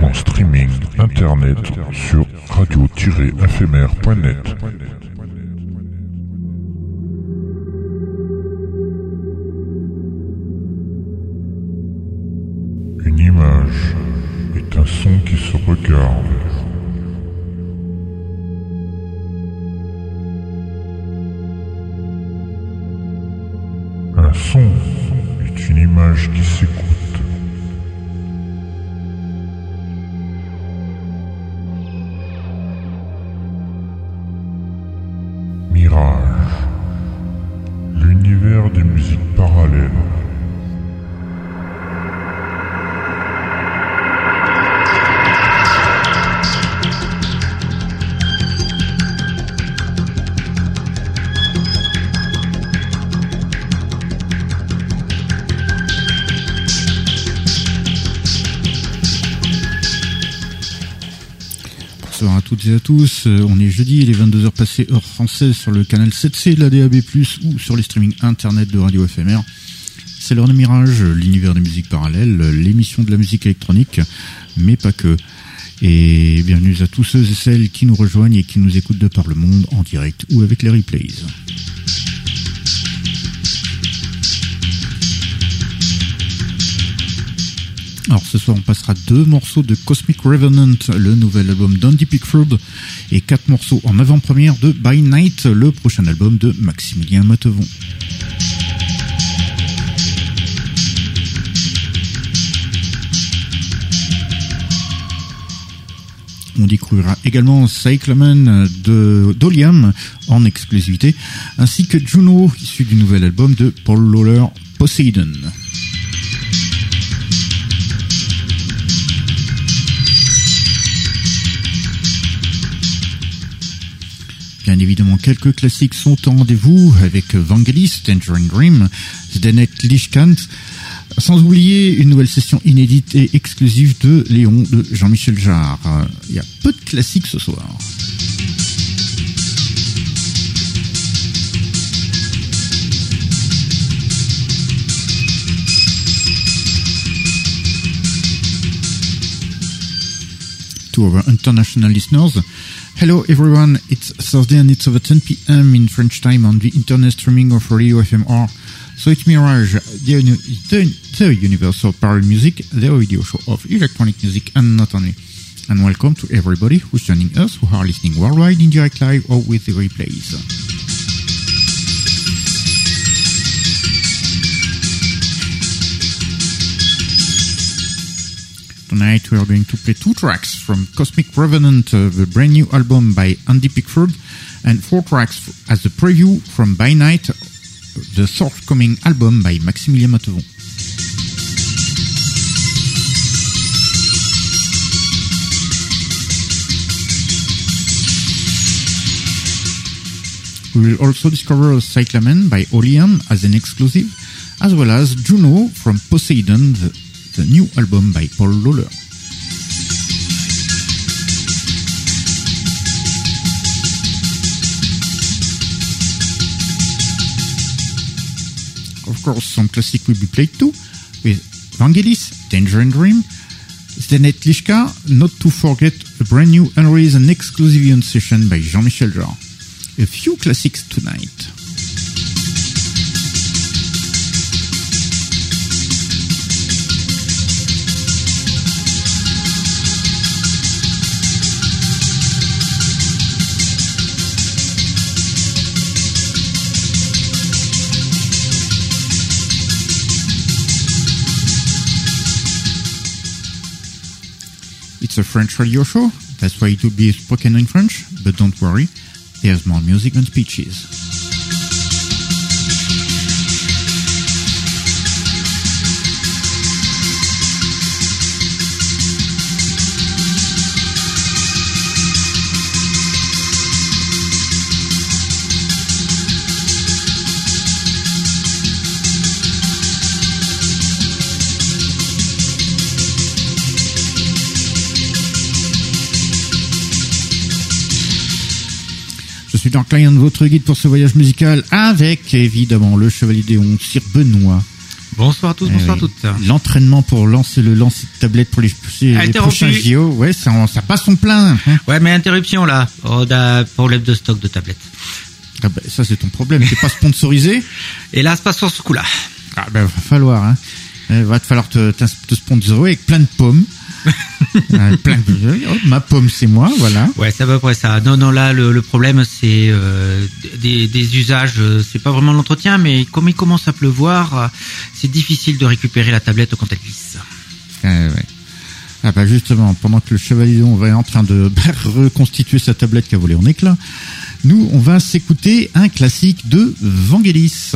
en streaming internet sur radio-éphémère.net. Une image est un son qui se regarde. Un son est une image qui s'écoute. Euh, On est jeudi, il est 22h passées heure française sur le canal 7C de la DAB+, ou sur les streamings internet de Radio FMR. C'est l'heure de Mirage, l'univers des musiques parallèles, l'émission de la musique électronique, mais pas que. Et bienvenue à tous ceux et celles qui nous rejoignent et qui nous écoutent de par le monde en direct ou avec les replays. Alors ce soir on passera deux morceaux de Cosmic Revenant, le nouvel album d'Andy Pickford, et quatre morceaux en avant-première de By Night, le prochain album de Maximilien Matevon. On découvrira également Cyclamen de Doliam en exclusivité, ainsi que Juno, issu du nouvel album de Paul Lawler, Poseidon. Bien évidemment, quelques classiques sont au rendez-vous avec Vangelis, Tangerine Dream, Zdenek Lishkant, sans oublier une nouvelle session inédite et exclusive de Léon de Jean-Michel Jarre. Il y a peu de classiques ce soir. To our international listeners, hello everyone. It's Thursday and it's over 10 p.m. in French time on the internet streaming of Radio FMR. So it's Mirage, the, the, the universal parallel music, the radio show of electronic music and not only. And welcome to everybody who's joining us who are listening worldwide in direct live or with the replays. Tonight we are going to play two tracks from Cosmic Revenant, uh, the brand new album by Andy Pickford, and four tracks as a preview from By Night, the forthcoming album by Maximilien Matevon. We will also discover Cyclamen by Oleum as an exclusive, as well as Juno from Poseidon, the, new album by Paul Lawler. Of course, some classic will be played too, with Vangelis, Danger and Dream, Zdenet Lishka, not to forget a brand new unreleased and exclusive session by Jean-Michel Jarre. A few classics tonight. A French radio show, that's why it will be spoken in French, but don't worry, there's more music than speeches. Dans Client, votre guide pour ce voyage musical, avec évidemment le chevalier Déon, Sir Benoît, Bonsoir à tous, Eh bonsoir à toutes. L'entraînement pour lancer le lancer de tablette pour les, les prochains JO, ouais, ça, ça passe son plein. hein. Ouais, mais interruption là. Oh, d'un problème de stock de tablettes. Ah bah, ça c'est ton problème, t'es pas sponsorisé? Et là, ça passe sur ce coup-là. Ah ben va falloir, hein. Euh, va te falloir te sponsoriser avec plein de pommes. Plein de... oh, ma pomme c'est moi, voilà. Ouais, c'est à peu près ça. Non, non, là, le, le problème, c'est euh, des, des usages. euh, C'est pas vraiment l'entretien, mais comme il commence à pleuvoir, euh, c'est difficile de récupérer la tablette quand elle glisse. Euh, ouais. Ah bah justement, pendant que le chevalier on va en train de reconstituer sa tablette qui a volé en éclats, nous on va s'écouter un classique de Vangelis.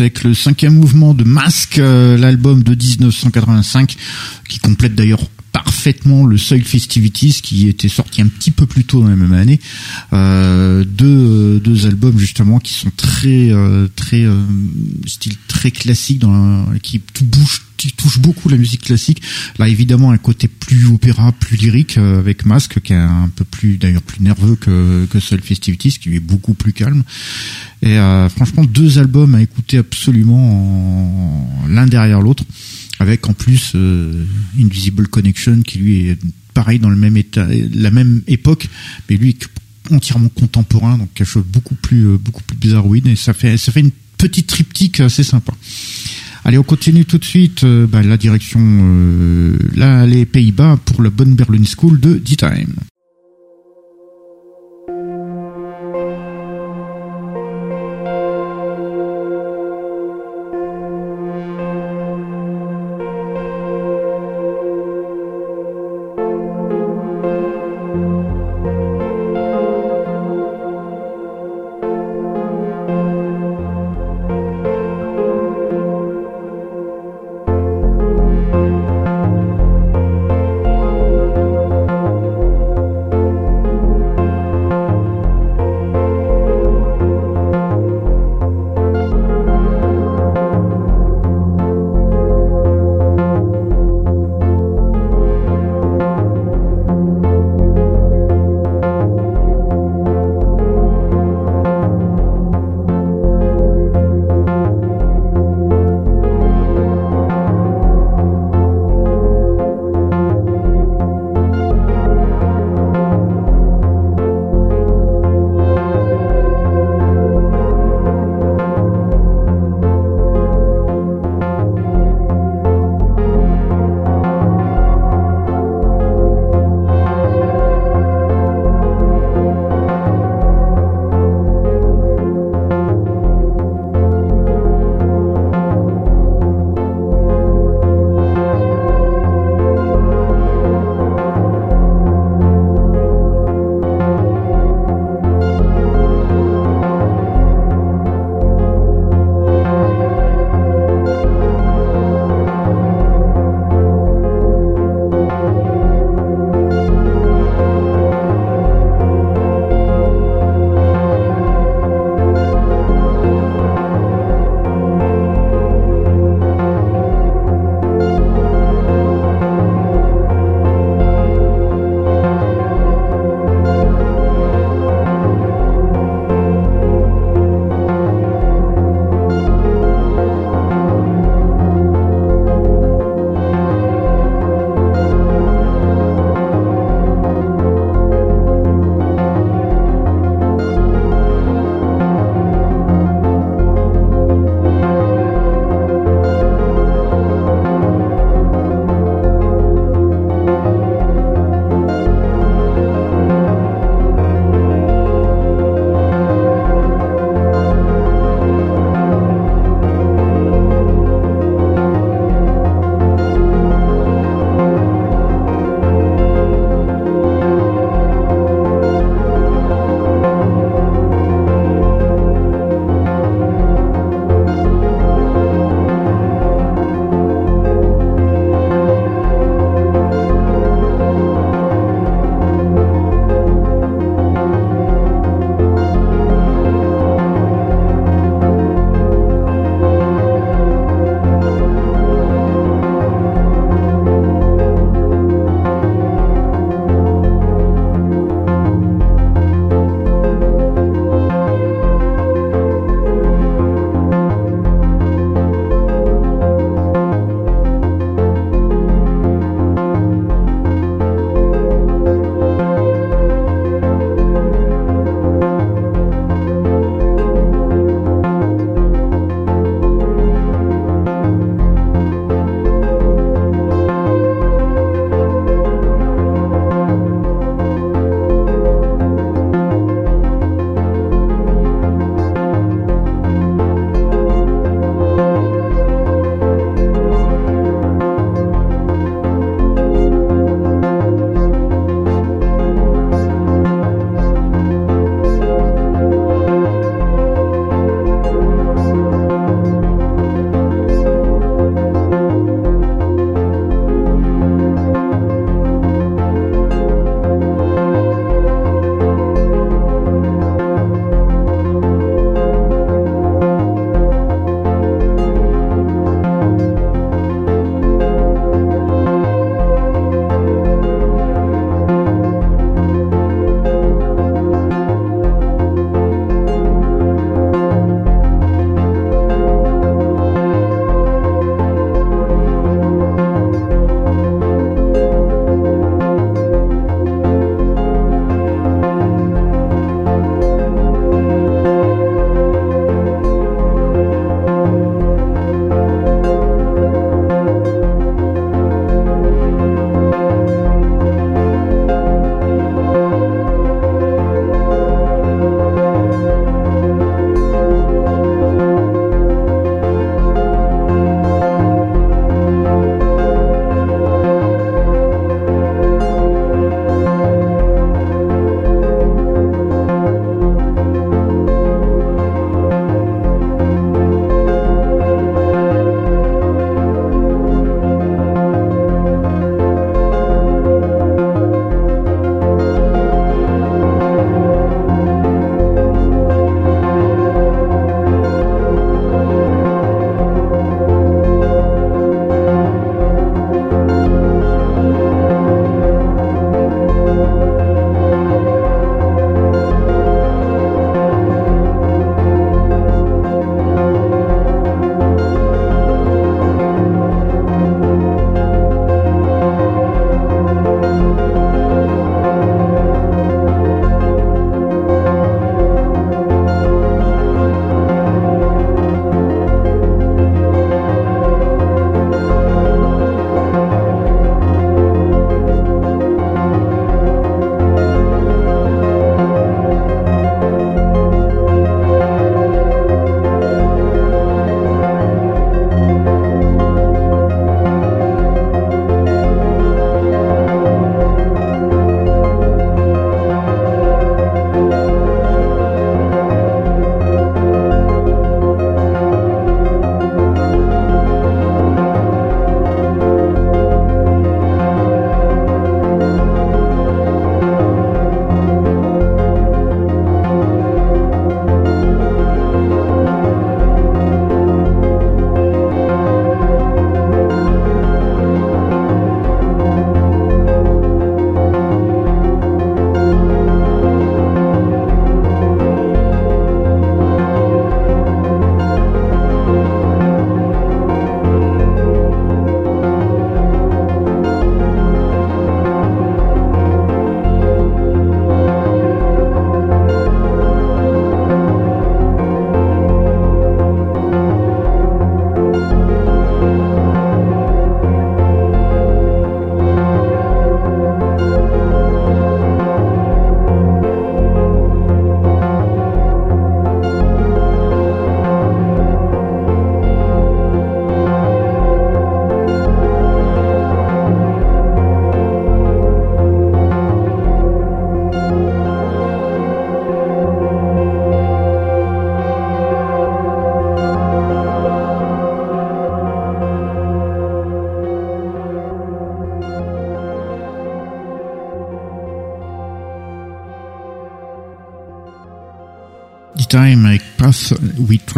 avec le cinquième mouvement de Masque, euh, l'album de 1985, qui complète d'ailleurs parfaitement le Soil Festivities qui était sorti un petit peu plus tôt dans la même année. Euh, deux, deux albums justement qui sont très euh, très euh, style très classique dans qui tout qui touche beaucoup la musique classique. Là, évidemment, un côté plus opéra, plus lyrique euh, avec Masque, qui est un peu plus, d'ailleurs, plus nerveux que que Soul Festivities, qui est beaucoup plus calme. Et euh, franchement, deux albums à écouter absolument l'un derrière l'autre avec en plus euh, Invisible Connection qui lui est pareil dans le même état, la même époque, mais lui entièrement contemporain, donc quelque chose beaucoup plus euh, beaucoup plus bizarroïde et ça fait ça fait une petite triptyque assez sympa. Allez, on continue tout de suite euh, bah, la direction là les Pays-Bas pour la bonne Berlin School de. D-Time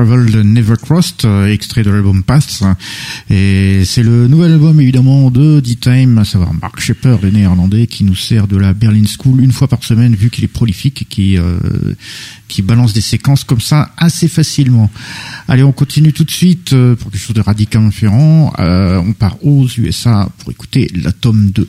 Traveled Never Crossed, euh, extrait de l'album Path. Et c'est le nouvel album évidemment de D-Time, à savoir Mark Shepper, le néerlandais, qui nous sert de la Berlin School une fois par semaine, vu qu'il est prolifique qui, euh, qui balance des séquences comme ça assez facilement. Allez, on continue tout de suite euh, pour quelque chose de radicalement différent. On part aux USA pour écouter l'Atome 2.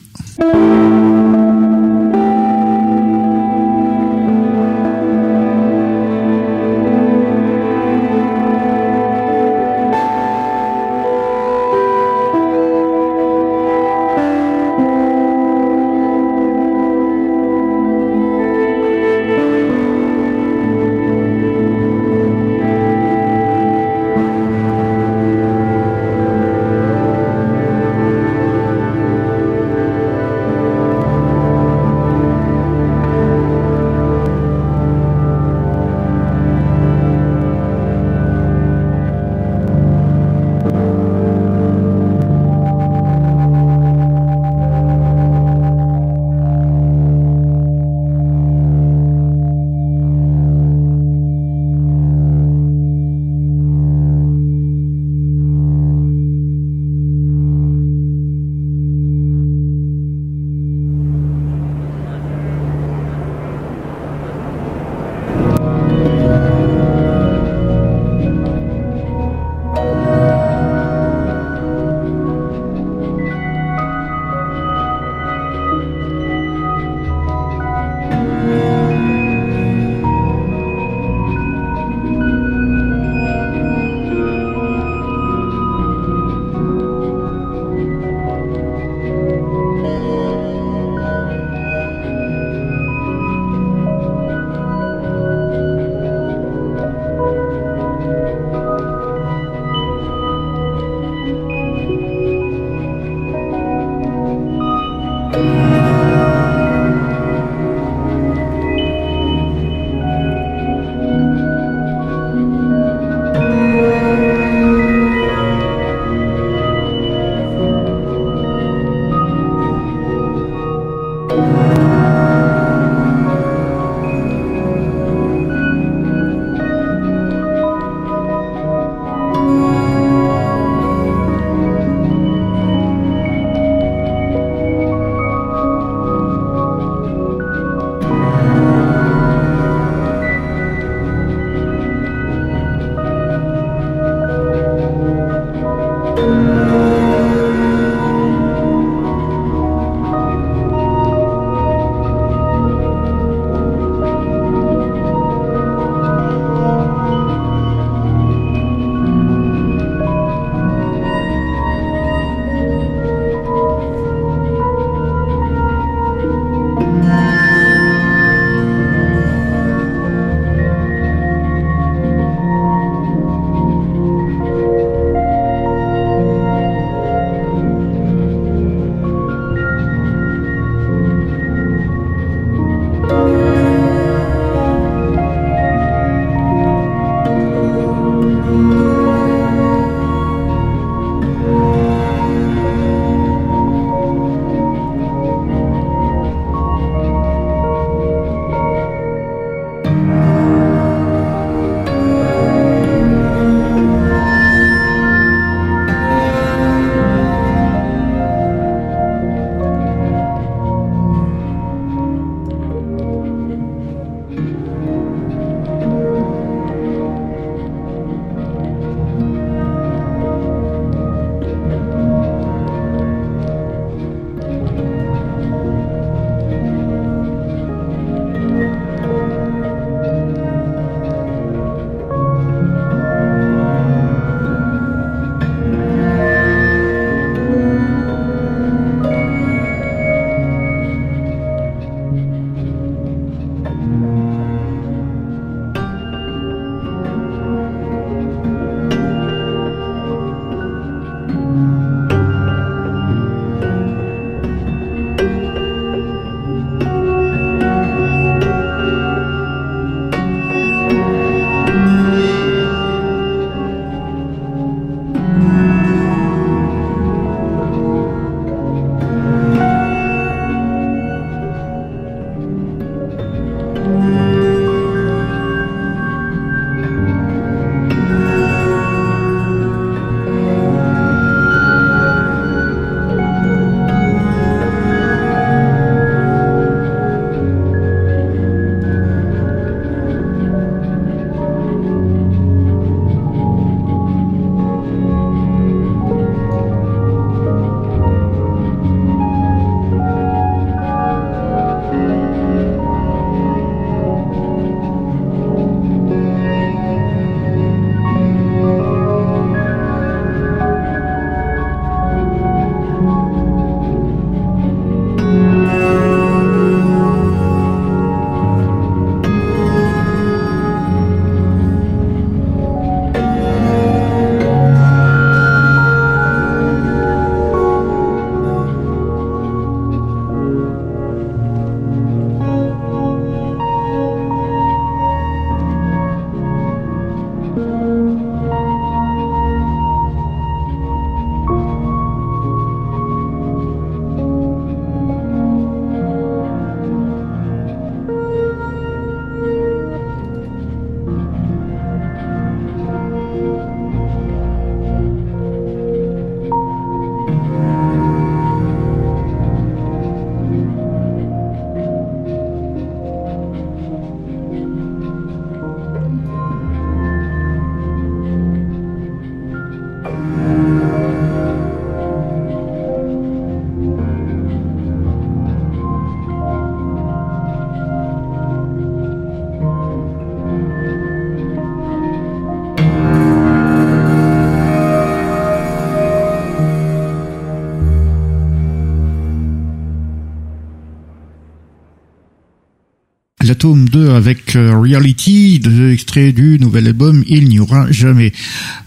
Tome 2 avec euh, Reality, de extrait du nouvel album Il n'y aura jamais.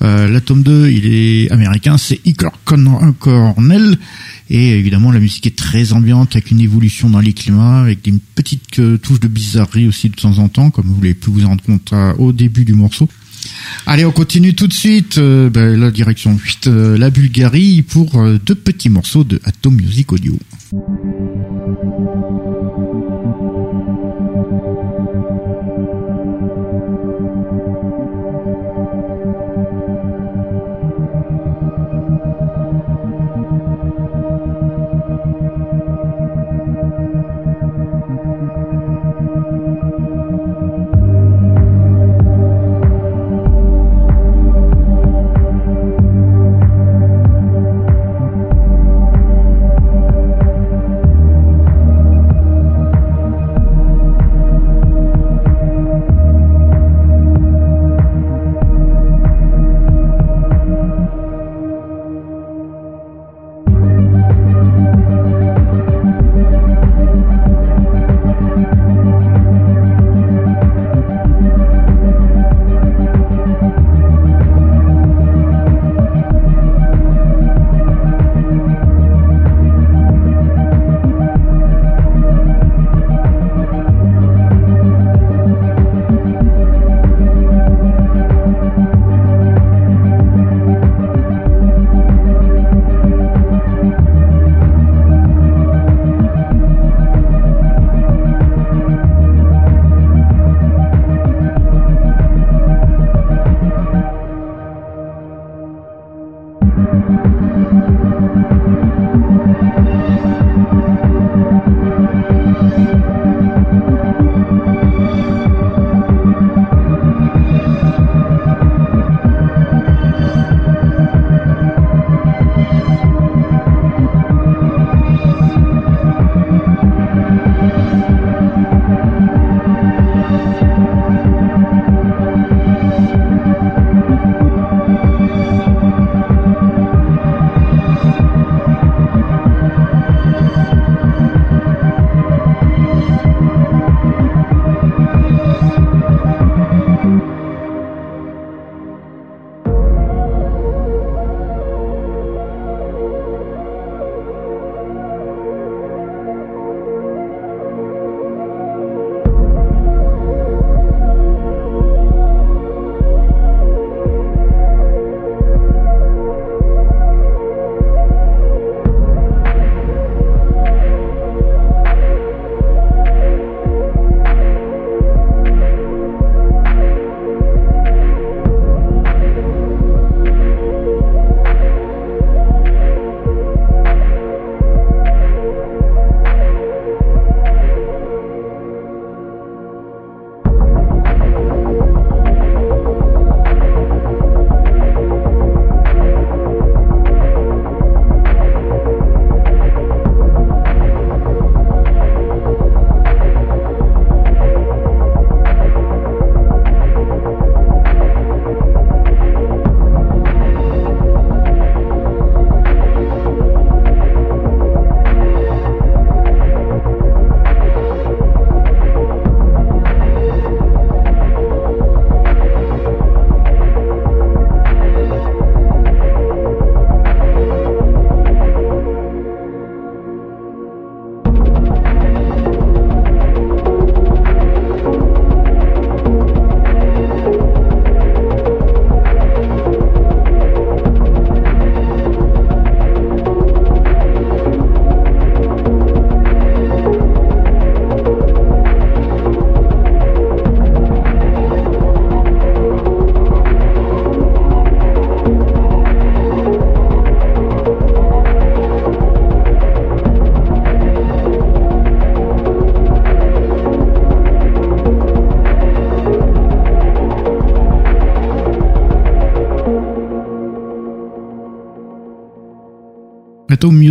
Euh, la tome 2, il est américain, c'est Iker Cornell. Et évidemment, la musique est très ambiante, avec une évolution dans les climats, avec des petites euh, touches de bizarrerie aussi de temps en temps, comme vous l'avez pu vous en rendre compte au début du morceau. Allez, on continue tout de suite. Ben, la direction 8, la Bulgarie, pour deux petits morceaux de Atom Music Audio.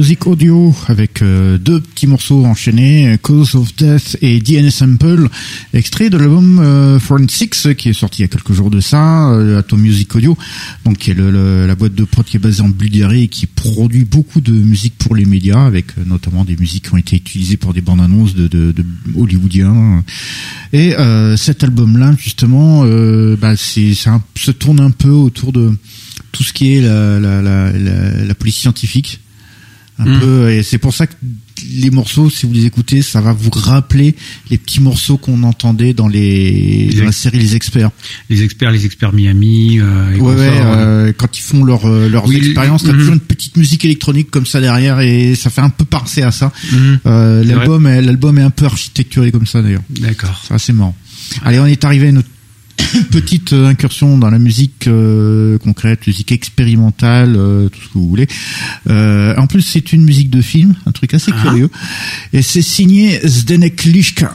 Music Audio avec euh, deux petits morceaux enchaînés, Cause of Death et DNA Sample, extrait de l'album euh, Forensics qui est sorti il y a quelques jours de ça, euh, Atom Music Audio, donc qui est la boîte de prod qui est basée en Bulgarie et qui produit beaucoup de musique pour les médias, avec euh, notamment des musiques qui ont été utilisées pour des bandes annonces de, hollywoodiens. Et euh, cet album-là, justement, bah, se tourne un peu autour de tout ce qui est la police scientifique. Un Mm. peu, et c'est pour ça que les morceaux, si vous les écoutez, ça va vous rappeler les petits morceaux qu'on entendait dans les, Les dans la série Les Experts. Les experts, les experts Miami. Euh, et Ouais, ouais, euh, quand ils font leur, euh, leurs Oui, expériences, t'as mhm. toujours une petite musique électronique comme ça derrière et ça fait un peu penser à ça. Mhm. Euh, l'album, est, l'album est un peu architecturé comme ça d'ailleurs. D'accord. C'est assez marrant. Allez, on est arrivé à notre petite euh, incursion dans la musique euh, concrète, musique expérimentale, euh, tout ce que vous voulez. Euh, en plus, c'est une musique de film, un truc assez Ah. curieux. Et c'est signé Zdenek Lishka.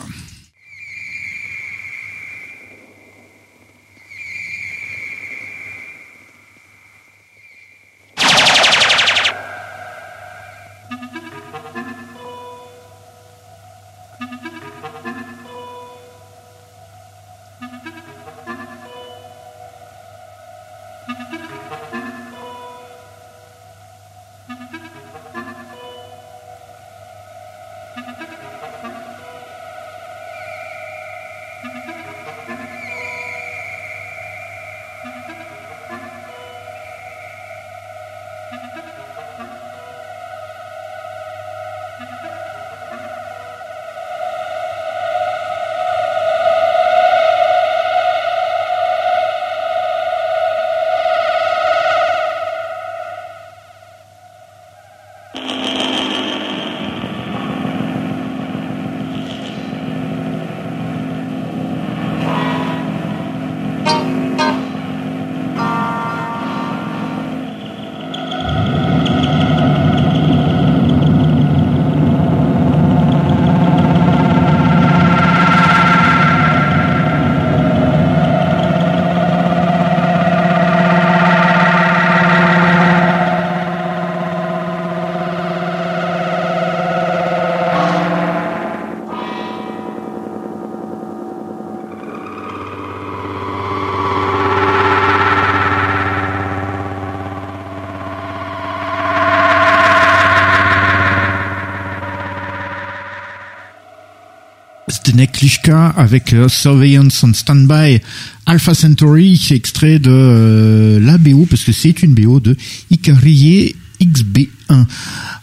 Lishka avec euh, Surveillance on Standby Alpha Centauri, extrait de euh, la BO, parce que c'est une BO de Ikarié XB1.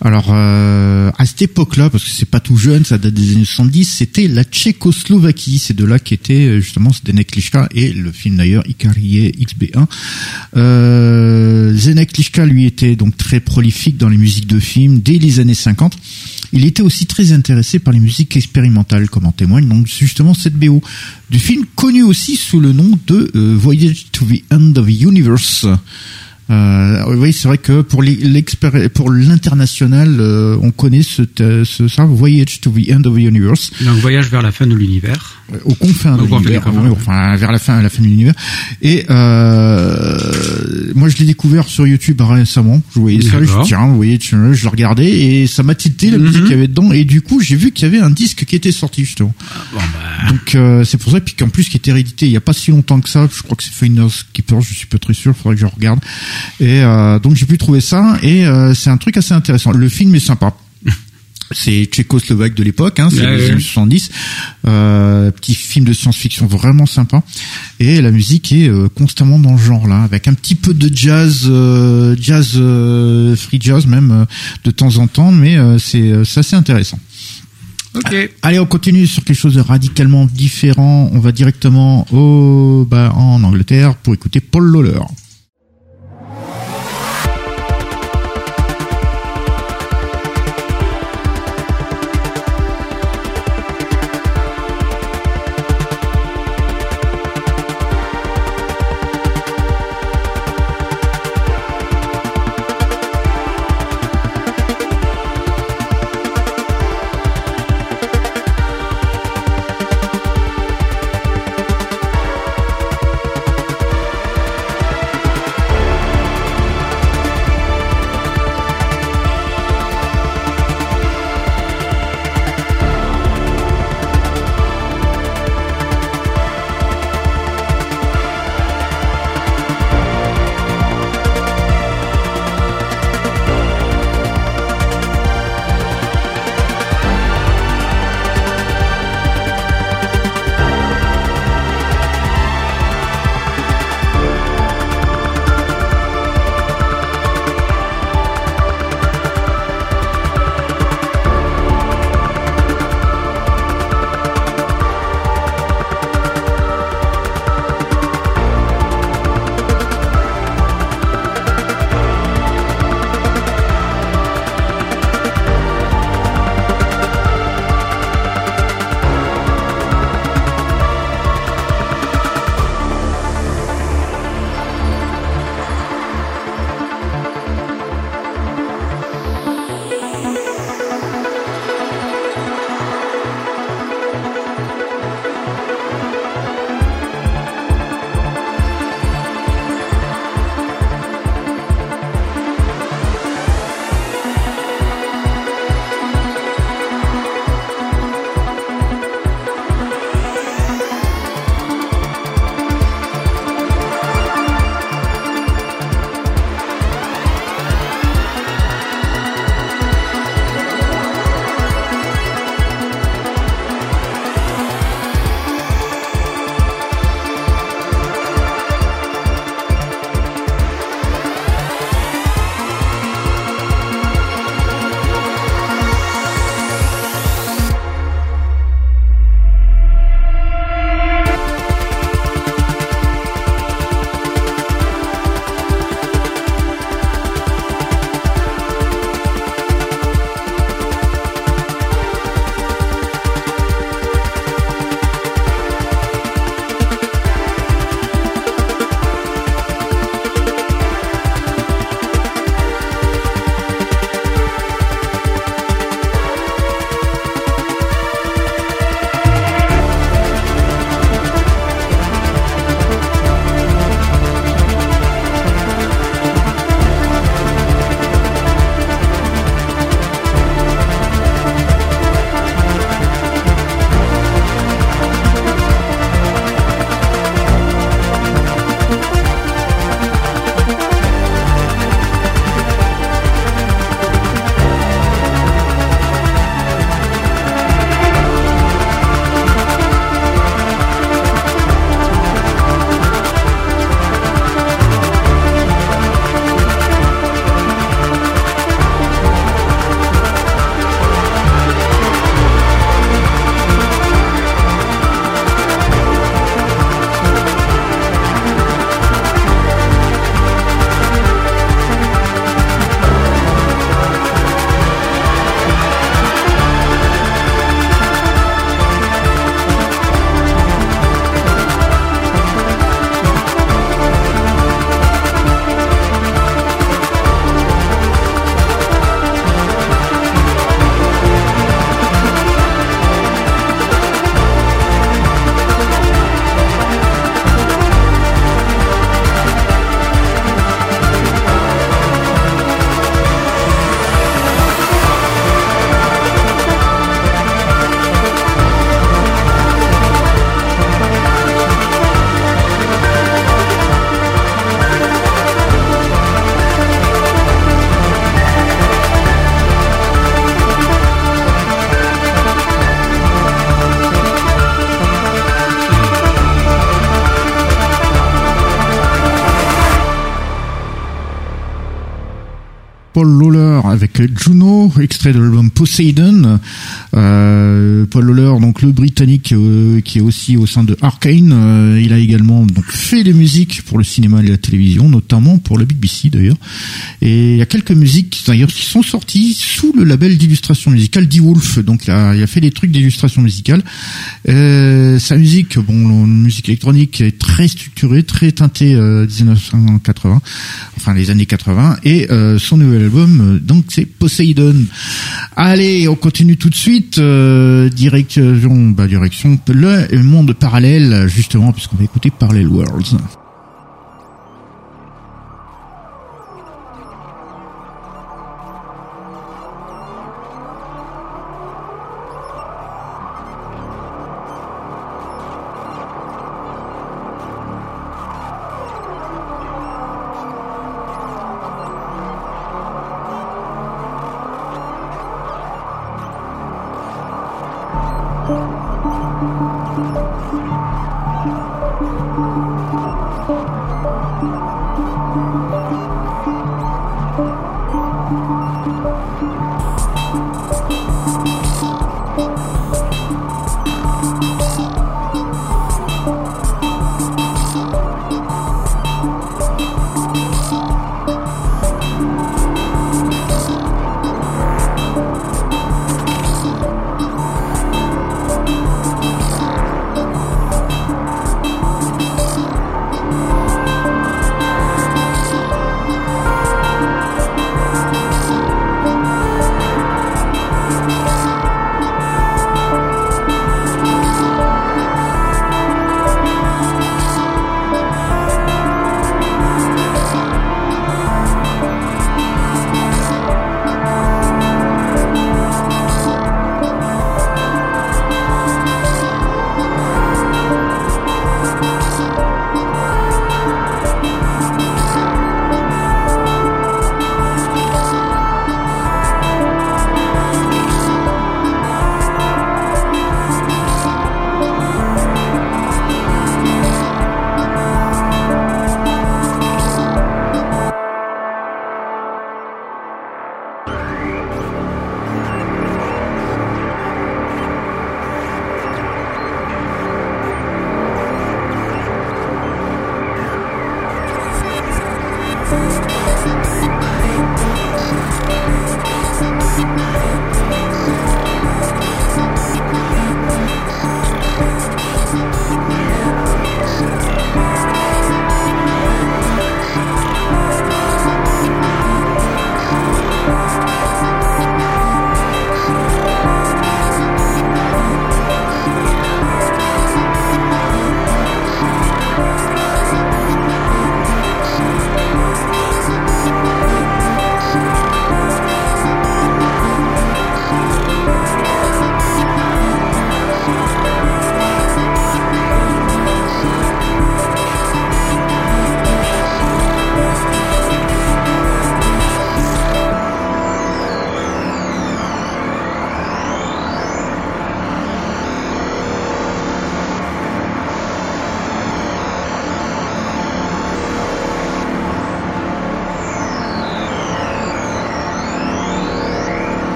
Alors, euh, à cette époque-là, parce que c'est pas tout jeune, ça date des années 70, c'était la Tchécoslovaquie. C'est de là qu'était justement Zdenek Lishka et le film d'ailleurs Ikarié XB1. Euh, Zdenek Lishka, lui, était donc très prolifique dans les musiques de films dès les années 50. Il était aussi très intéressé par les musiques expérimentales, comme en témoigne donc justement cette BO du film connu aussi sous le nom de euh, Voyage to the End of the Universe. Euh, oui, c'est vrai que pour l'international, euh, on connaît ce, ce ça, Voyage to the End of the Universe, Donc voyage vers la fin de l'univers. euh, aux confins de l'univers, enfin vers la fin, la fin de l'univers. Et euh, moi, je l'ai découvert sur YouTube récemment. Je voyais ça, je tiens, vous voyez, je le regardais et ça m'a tilté la Mhm. musique qu'il y avait dedans. Et du coup, j'ai vu qu'il y avait un disque qui était sorti justement. Bon bah. Donc euh, c'est pour ça, puis qu'en plus qui était réédité il y a pas si longtemps que ça, je crois que c'est Finders Keeper, je suis pas très sûr, faudrait que je regarde. Et euh, donc j'ai pu trouver ça et euh, c'est un truc assez intéressant. Le film est sympa. C'est tchécoslovaque de l'époque, hein, c'est les années 70. Euh, petit film de science-fiction vraiment sympa. Et la musique est euh, constamment dans ce genre-là, avec un petit peu de jazz, euh, jazz, euh, free jazz même euh, de temps en temps, mais euh, c'est euh, assez intéressant. Ok. Allez, on continue sur quelque chose de radicalement différent. On va directement au, bah, en Angleterre pour écouter Paul Lawler. Paul Lawler avec Juno, extrait de l'album Poseidon. Euh, Paul Lawler, donc le Britannique euh, qui est aussi au sein de Arkane, euh, il a également fait des musiques pour le cinéma et la télévision, notamment pour la BBC d'ailleurs. Et il y a quelques musiques qui sont sorties sous le label d'illustration musicale D-Wolf. Donc il a, fait des trucs d'illustration musicale. Sa musique, bon, musique électronique est très structurée, très teintée euh, 1980, enfin les années 80. Et son nouvel euh, donc c'est Poseidon. Allez, on continue tout de suite. euh, direction, bah, direction le monde parallèle, justement, puisqu'on va écouter Parallel Worlds.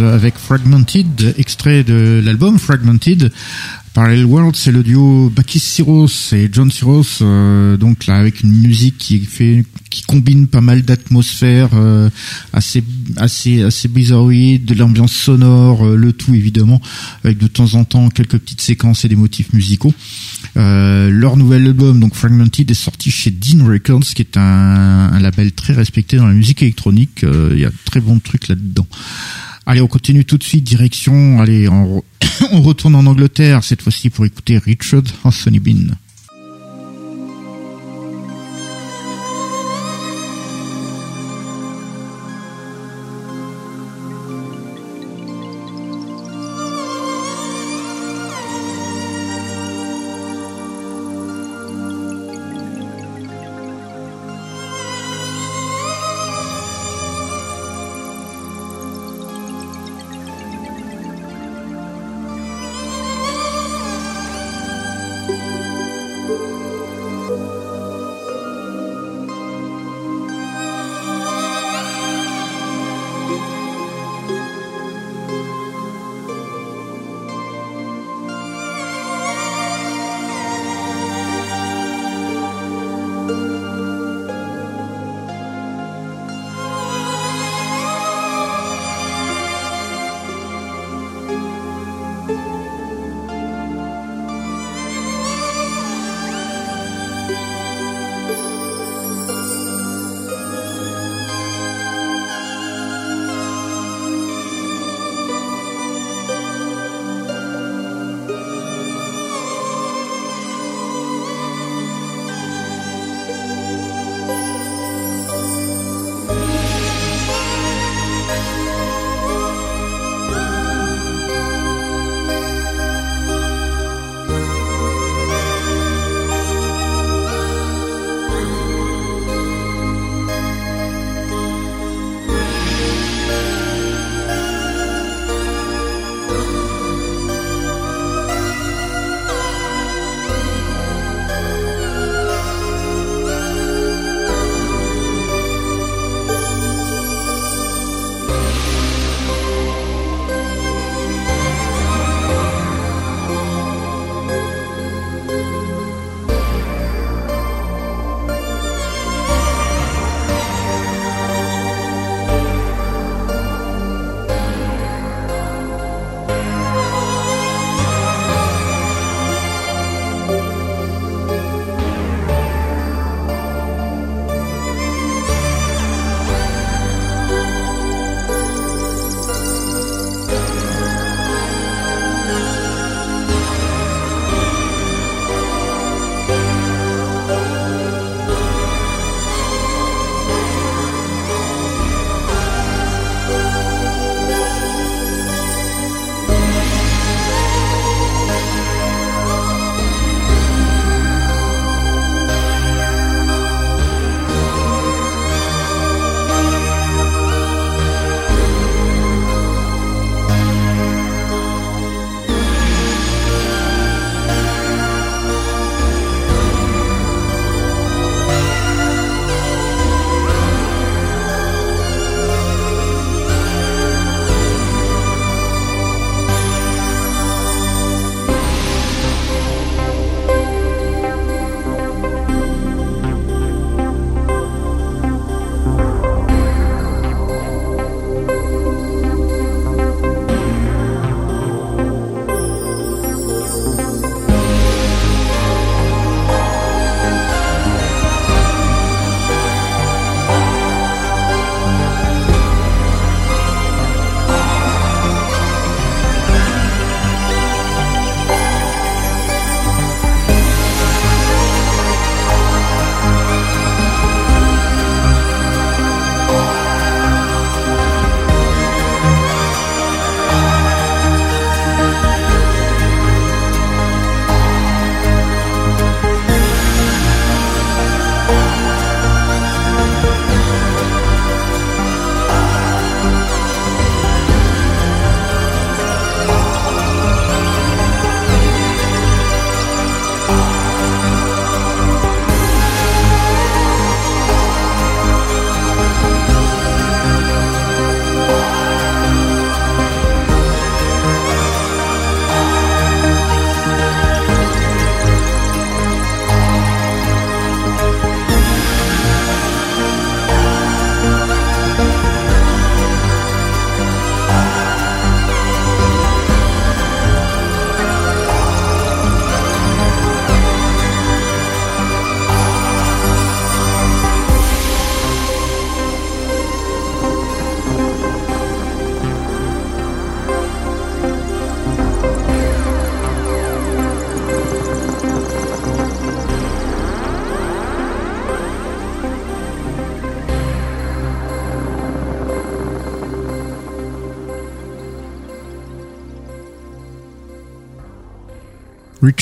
Avec Fragmented, extrait de l'album Fragmented. Parallel Worlds, c'est le duo Bakis Siros et John Siros, euh, donc là avec une musique qui fait, qui combine pas mal d'atmosphères euh, assez, assez, assez bizarroïdes, de l'ambiance sonore, euh, le tout évidemment avec de temps en temps quelques petites séquences et des motifs musicaux. Euh, leur nouvel album, donc Fragmented, est sorti chez Dean Records, qui est un, label très respecté dans la musique électronique. Il y a très bons trucs là-dedans. Allez, on continue tout de suite, direction, allez, on, re- on retourne en Angleterre, cette fois-ci pour écouter Richard Anthony Bean.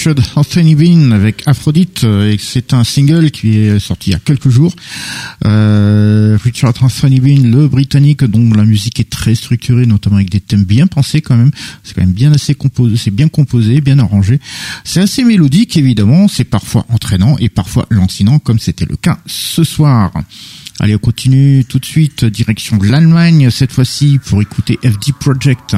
Richard Anthony Bean avec Aphrodite, et c'est un single qui est sorti il y a quelques jours. Euh, Richard Anthony Bean, le britannique, dont la musique est très structurée, notamment avec des thèmes bien pensés quand même. C'est quand même bien assez composé, c'est bien composé, bien arrangé. C'est assez mélodique évidemment, c'est parfois entraînant et parfois lancinant, comme c'était le cas ce soir. Allez, on continue tout de suite, direction l'Allemagne, cette fois-ci pour écouter FD Project.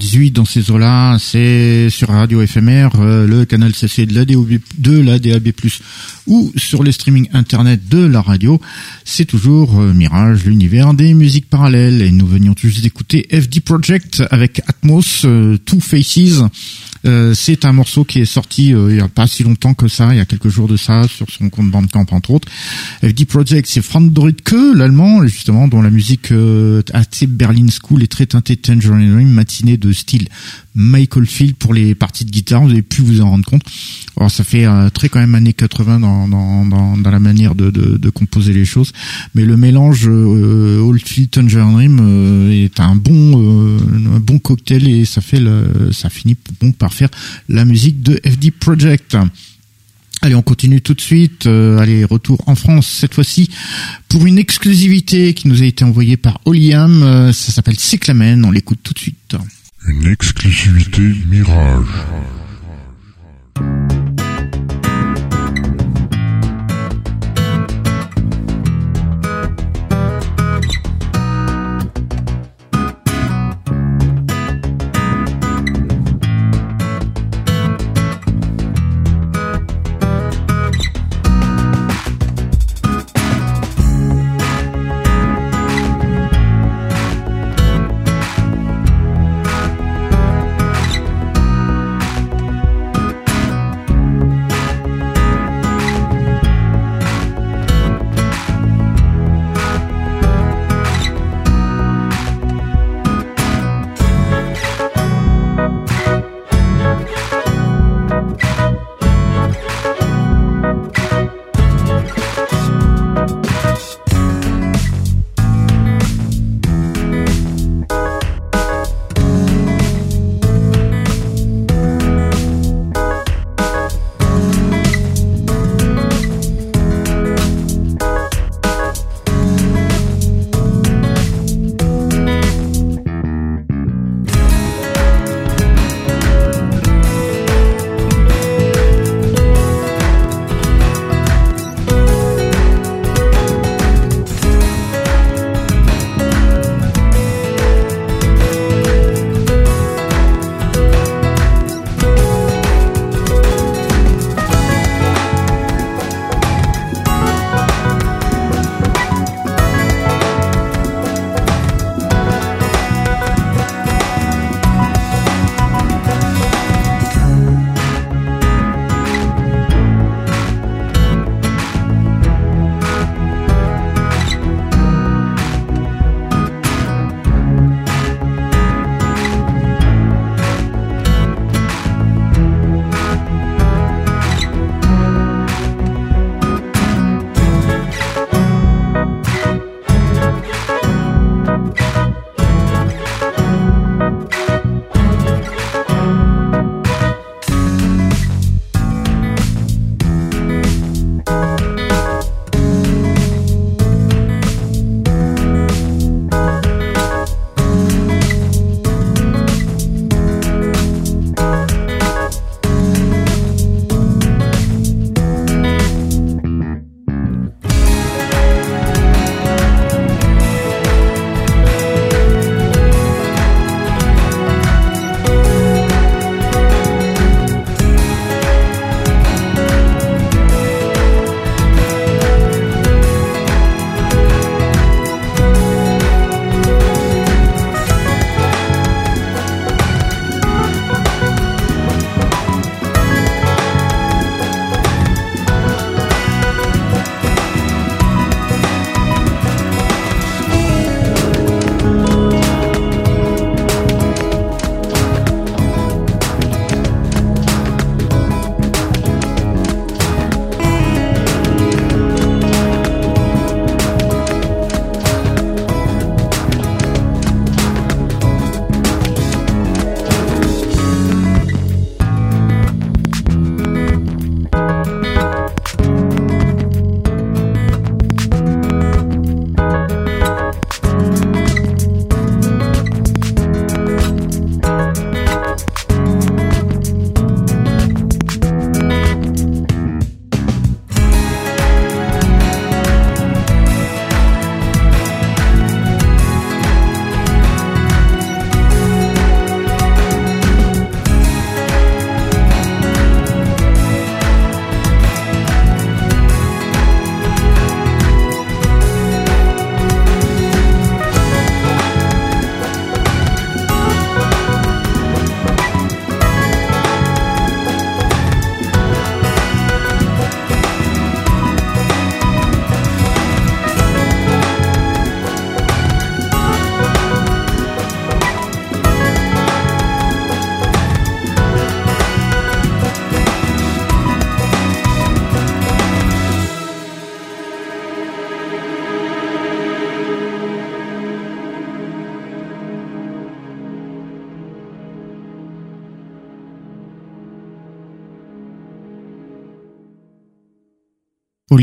23h18 dans ces eaux-là, c'est sur Radio FMR, euh, le canal CC de la, DAB, de la DAB+, ou sur les streaming internet de la radio. C'est toujours euh, Mirage, l'univers des musiques parallèles. Et nous venions juste d'écouter FD Project avec Atmos, euh, Two Faces. Euh, c'est un morceau qui est sorti euh, il y a pas si longtemps que ça, il y a quelques jours de ça, sur son compte Bandcamp entre autres. FD Project, c'est Frank Doritke, l'allemand, justement, dont la musique euh, assez Berlin School est très teintée Tangerine Dream, matinée de style Michael Field pour les parties de guitare, vous avez pu vous en rendre compte. Alors ça fait euh, très quand même années 80 dans, dans, dans, dans la manière de, de, de, composer les choses, mais le mélange euh, Oldfield Tangerine Dream euh, est un bon euh, un bon cocktail et ça fait le, ça finit bon par faire la musique de FD Project. Allez, on continue tout de suite. Euh, allez, retour en France cette fois-ci pour une exclusivité qui nous a été envoyée par Oliam. Euh, ça s'appelle Cyclamen. On l'écoute tout de suite. Une exclusivité Mirage.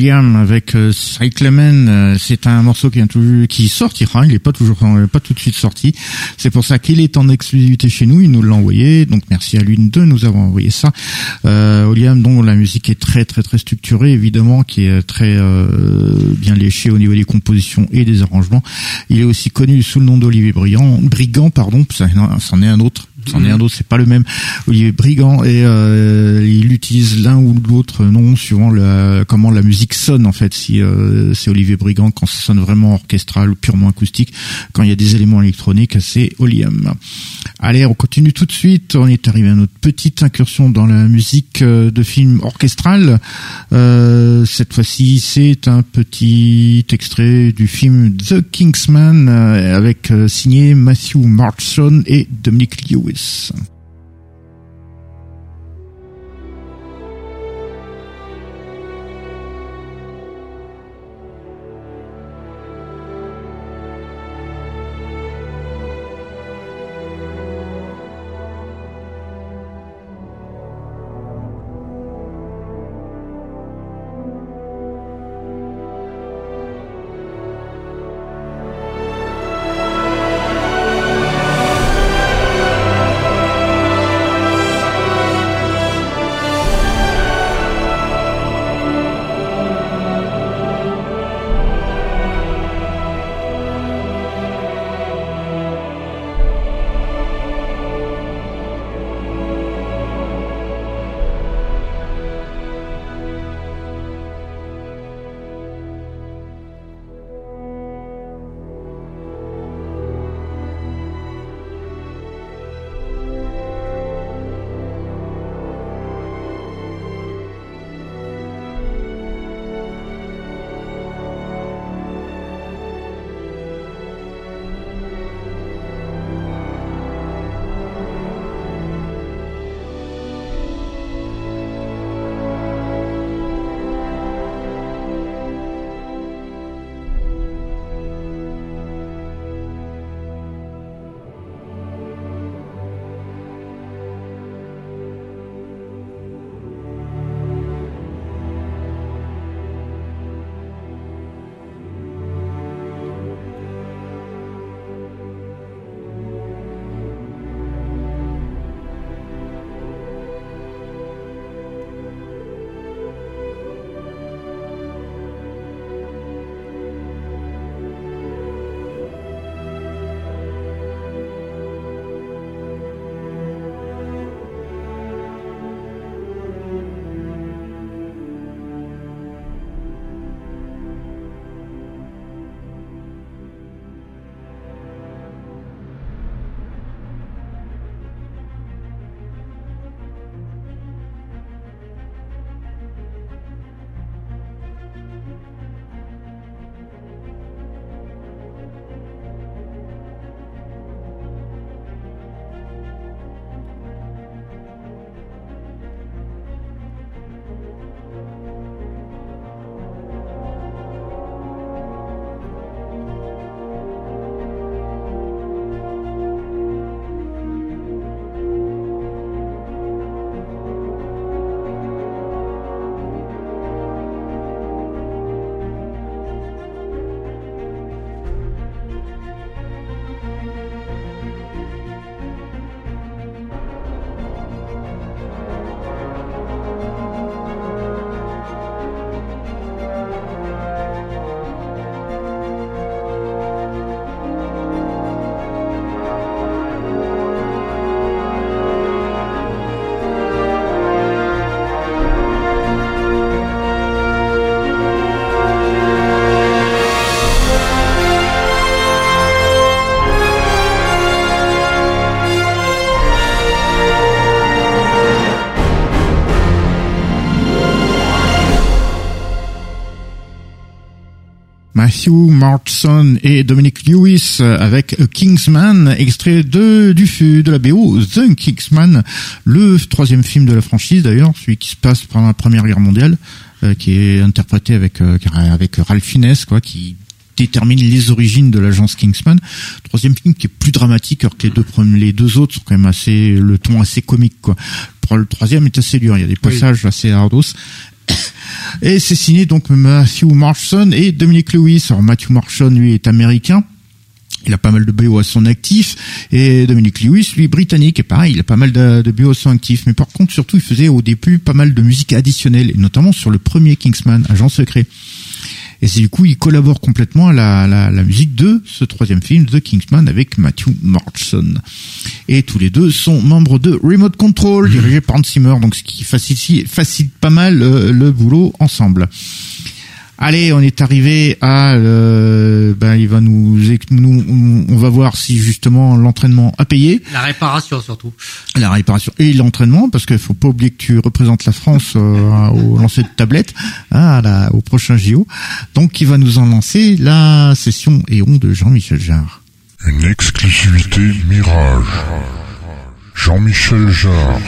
Oliam avec euh, Cycleman, euh, c'est un morceau qui, sortira, il n'est pas toujours euh, pas tout de suite sorti. C'est pour ça qu'il est en exclusivité chez nous, il nous l'a envoyé, donc merci à lui de nous avoir envoyé ça. Euh, dont la musique est très très très structurée évidemment, qui est très bien léchée au niveau des compositions et des arrangements. Il est aussi connu sous le nom d'Olivier Brigand, Brigand pardon, c'en est un autre c'en est un autre, c'est pas le même. Olivier Brigand et euh, il utilise l'un ou l'autre nom suivant la, comment la musique sonne en fait. Si euh, c'est Olivier Brigand quand ça sonne vraiment orchestral ou purement acoustique, quand il y a des éléments électroniques, c'est Oliam. Allez, on continue tout de suite. On est arrivé à notre petite incursion dans la musique euh, de film orchestral. cette fois-ci, c'est un petit extrait du film The Kingsman avec signé Matthew Marchson et Dominic Lewis. Peace. Matthew Martson et Dominic Lewis avec Kingsman, extrait de, du, de la BO The Kingsman, le troisième film de la franchise d'ailleurs, celui qui se passe pendant la Première Guerre mondiale, euh, qui est interprété avec, euh, avec Ralph Fiennes, quoi, qui détermine les origines de l'agence Kingsman. Troisième film qui est plus dramatique, alors que les deux, les deux autres sont quand même assez, le ton assez comique, quoi. Le troisième est assez dur, il y a des passages assez hardos. Et c'est signé donc Matthew Marson et Dominic Lewis. Alors Matthew Marson, lui, est américain. Il a pas mal de BO à son actif et Dominic Lewis, lui, britannique et pareil, il a pas mal de, de BO à son actif. Mais par contre, surtout, il faisait au début pas mal de musique additionnelle et notamment sur le premier Kingsman, Agent secret. Et c'est du coup, il collabore complètement à la, musique de ce troisième film, The Kingsman, avec Matthew Marchson. Et tous les deux sont membres de Remote Control, dirigé par Hans Zimmer, donc ce qui facilite, facilite pas mal euh, le boulot ensemble. Allez, on est arrivé à, euh, ben il va nous, nous, on va voir si justement l'entraînement a payé. La réparation surtout. La réparation et l'entraînement, parce qu'il faut pas oublier que tu représentes la France euh, au lancer de tablette, hein, la, au prochain JO. Donc, il va nous en lancer la session Éon de Jean-Michel Jarre. Une exclusivité Mirage. Jean-Michel Jarre.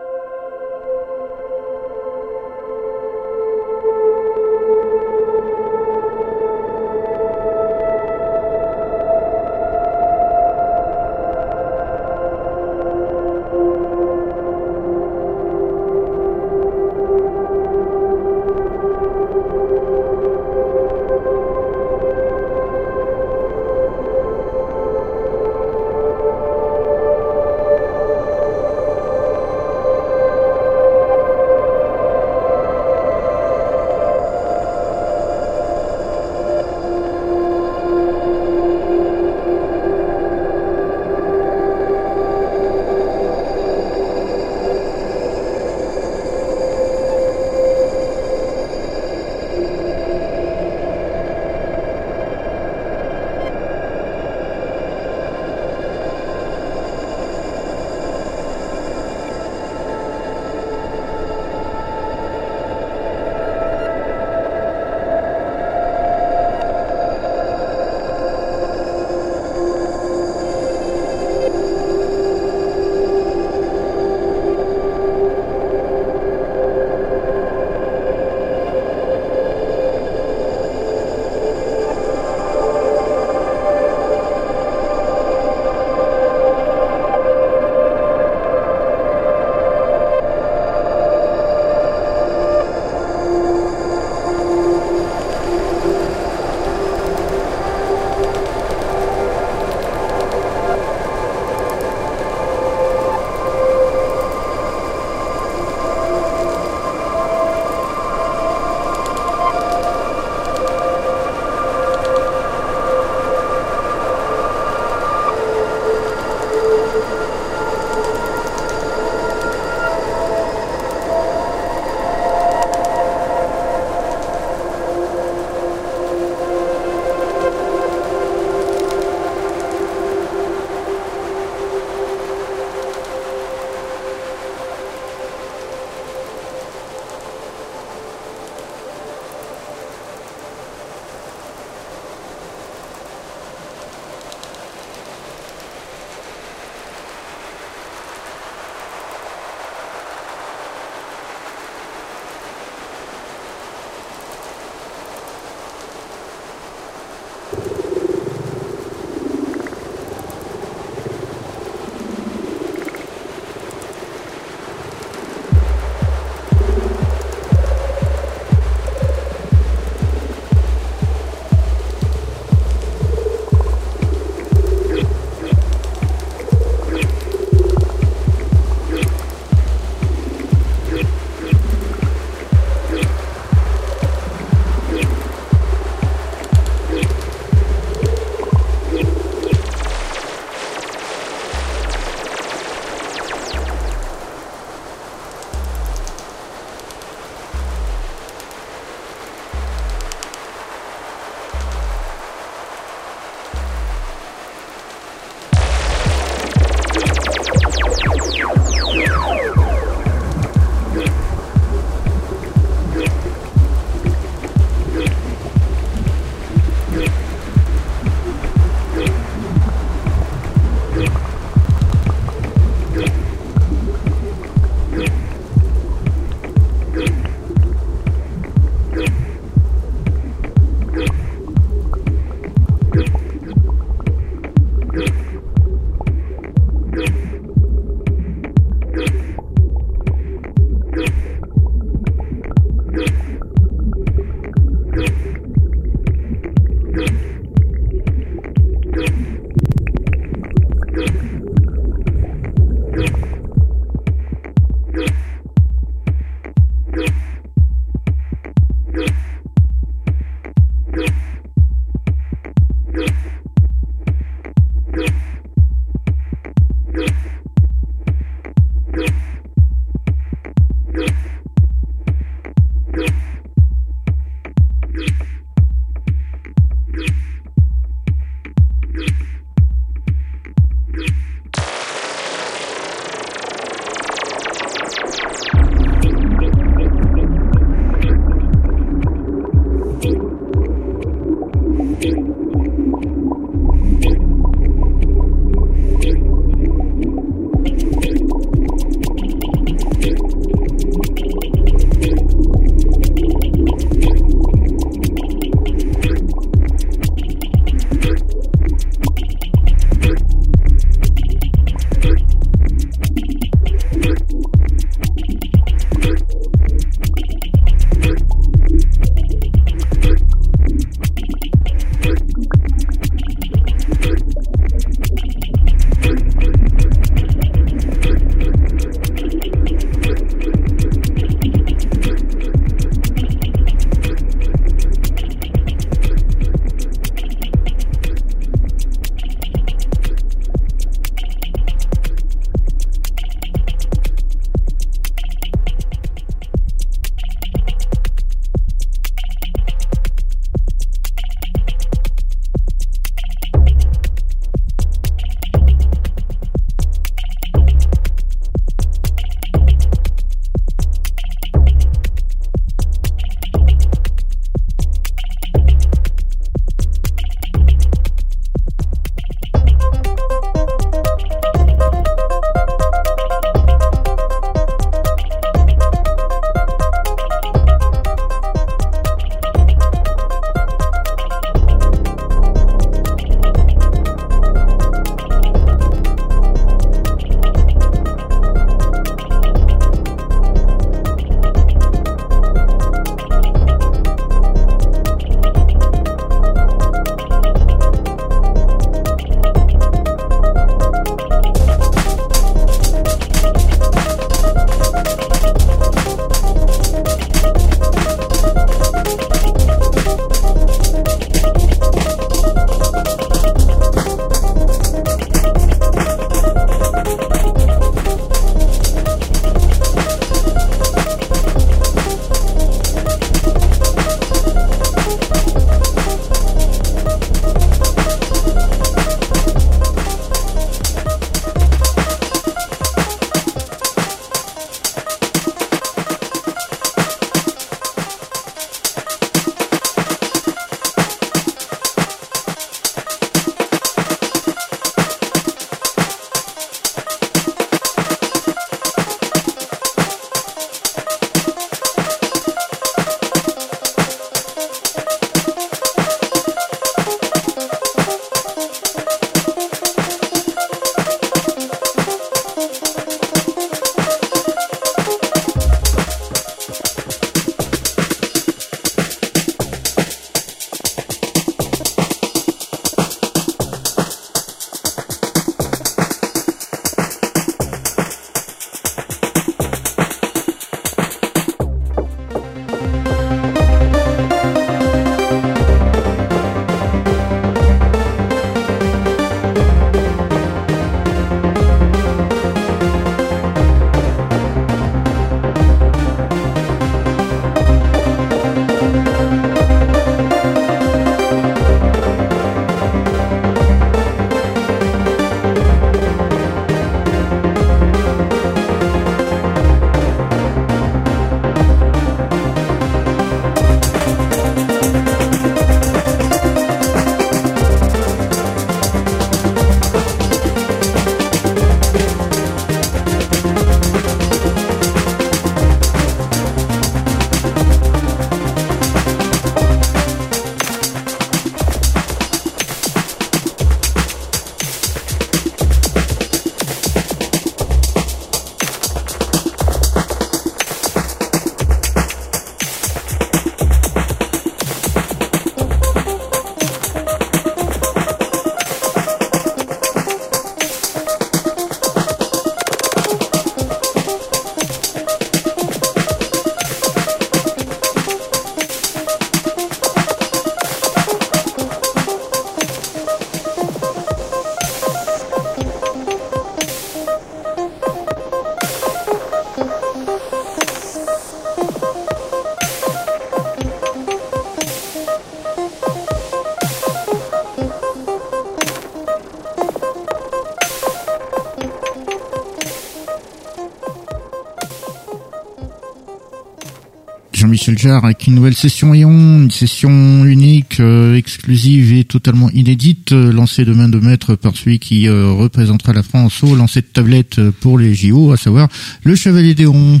Jarre avec une nouvelle session Ion, une session unique, euh, exclusive et totalement inédite, euh, lancée de main de maître par celui qui euh, représentera la France au lancer de tablette pour les JO, à savoir le Chevalier d'Éon.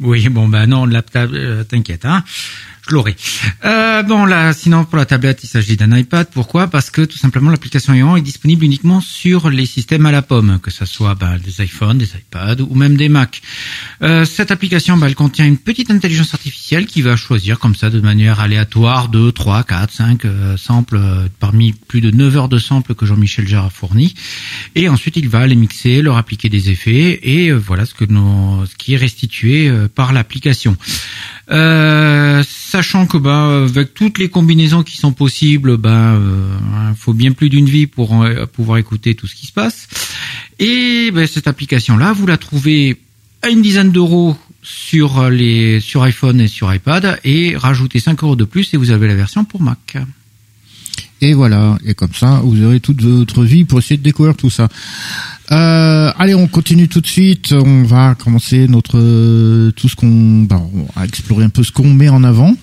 Oui, bon ben non, la table, euh, t'inquiète, hein, Euh, bon là, sinon pour la tablette, il s'agit d'un iPad. Pourquoi? Parce que tout simplement l'application Ion est disponible uniquement sur les systèmes à la pomme, que ce soit ben, des iPhones, des iPads ou même des Mac. Euh, cette application, ben, elle contient une petite intelligence artificielle qui va choisir comme ça de manière aléatoire 2, 3, 4, 5 euh, samples euh, parmi plus de 9 heures de samples que Jean-Michel Jarre a fourni. Et ensuite, il va les mixer, leur appliquer des effets et euh, voilà ce que ce qui est restitué euh, par l'application. Euh, sachant que bah avec toutes les combinaisons qui sont possibles, bah euh, faut bien plus d'une vie pour euh, pouvoir écouter tout ce qui se passe. Et bah, cette application là, vous la trouvez à une dizaine d'euros sur les sur iPhone et sur iPad et rajoutez 5 euros de plus et vous avez la version pour Mac. Et voilà, et comme ça, vous aurez toute votre vie pour essayer de découvrir tout ça. Euh, allez, on continue tout de suite. On va commencer notre euh, tout ce qu'on, bah, on explorer un peu ce qu'on met en avant.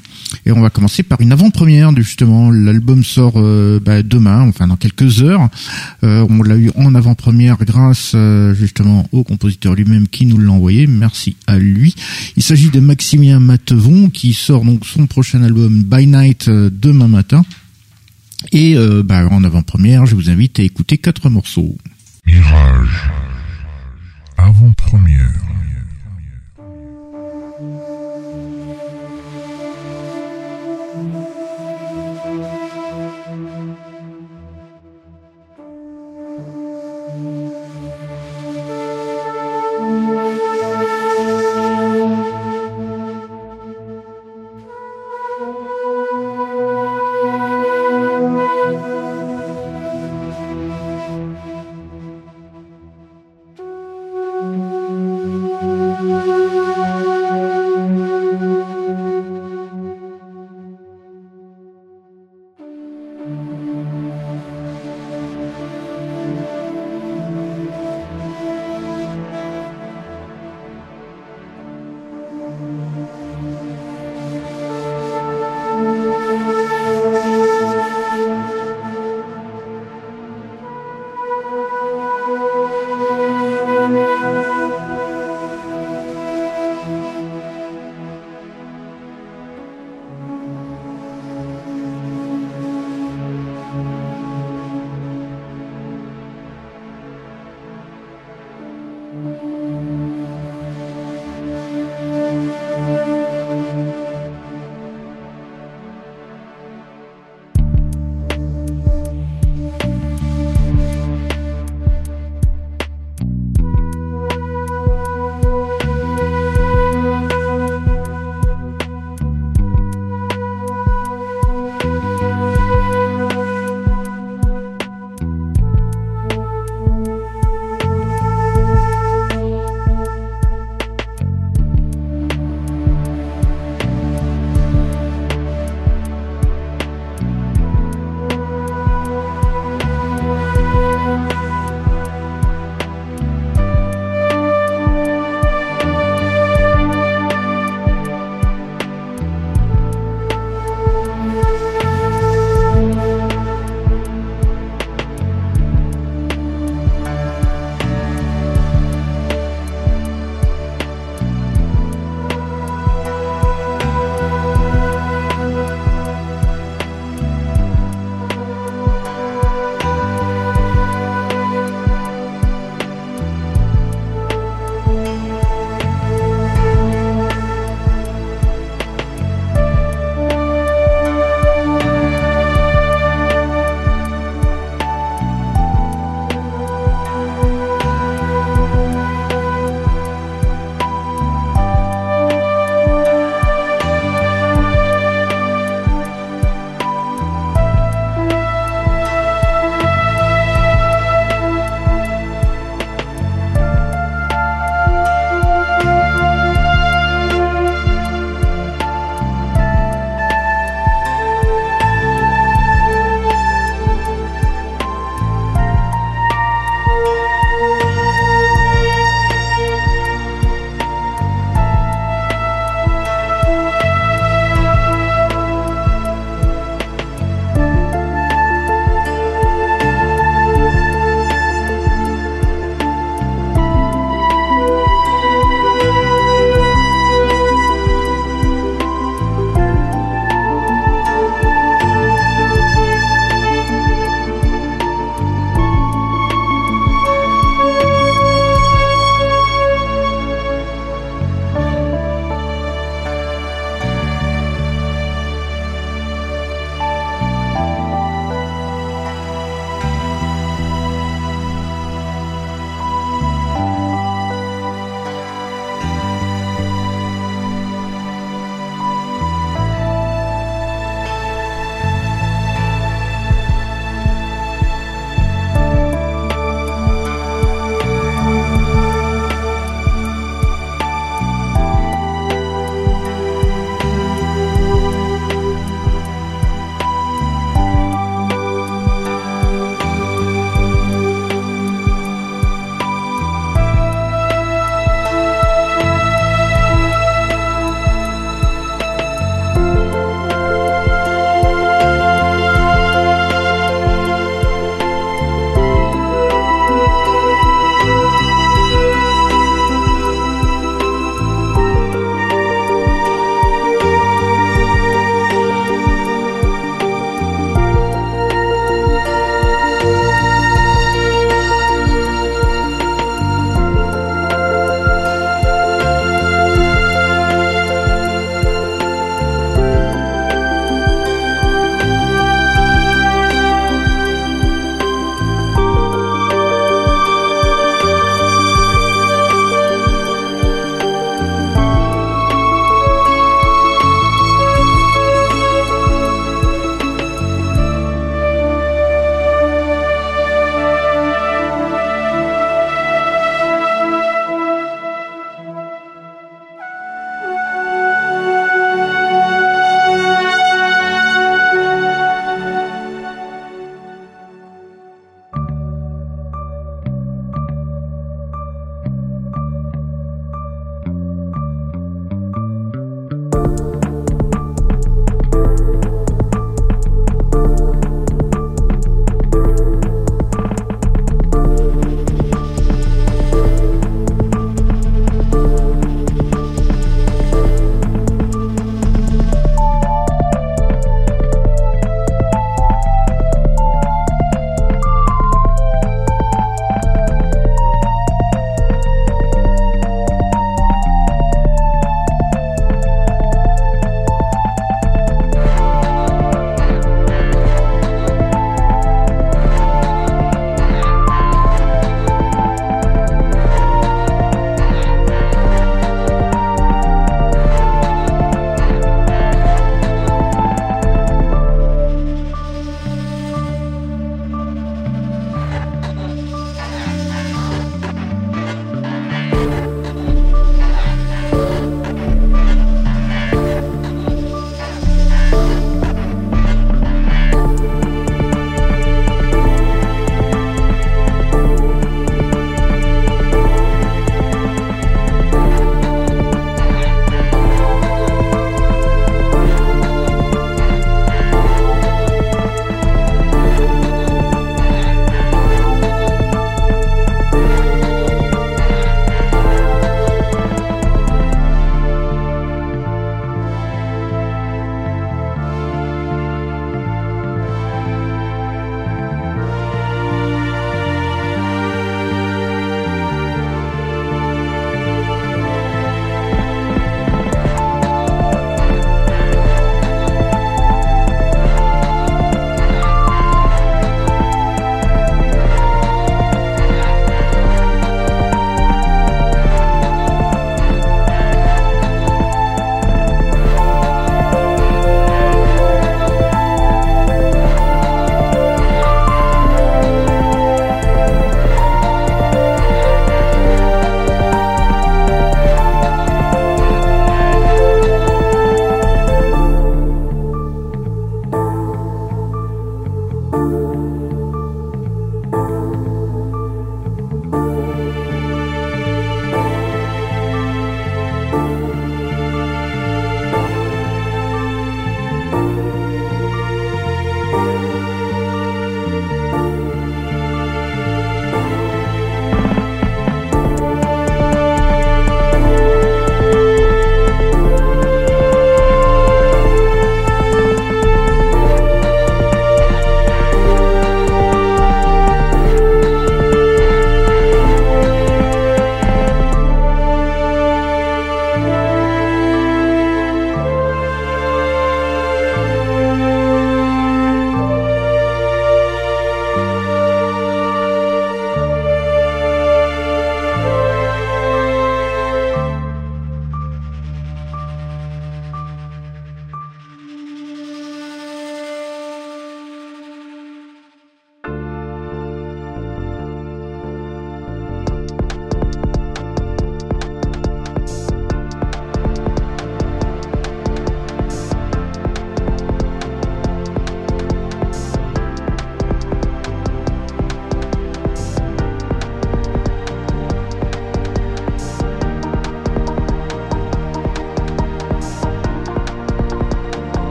Et on va commencer par une avant-première, justement. L'album sort euh, bah, demain, enfin dans quelques heures. Euh, on l'a eu en avant-première grâce justement au compositeur lui-même qui nous l'a envoyé. Merci à lui. Il s'agit de Maximilien Matevon qui sort donc son prochain album By Night demain matin. Et bah, en avant-première, je vous invite à écouter quatre morceaux. Mirage. Avant-première.